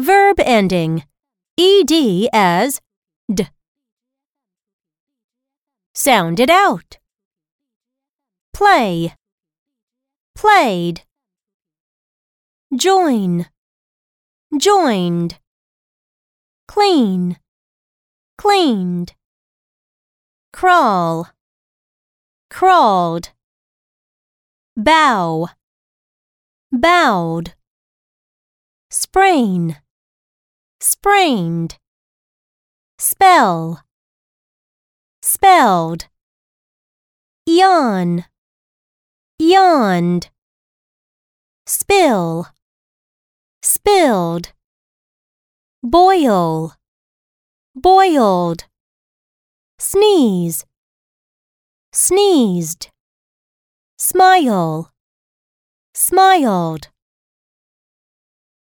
Verb ending. ed as d. Sound it out. Play. Played. Join. Joined. Clean. Cleaned. Crawl. Crawled. Bow. Bowed. Sprain. Sprained. Spell. Spelled. Yawn. Yawned. Spill. Spilled. Boil. Boiled. Sneeze. Sneezed. Smile. Smiled.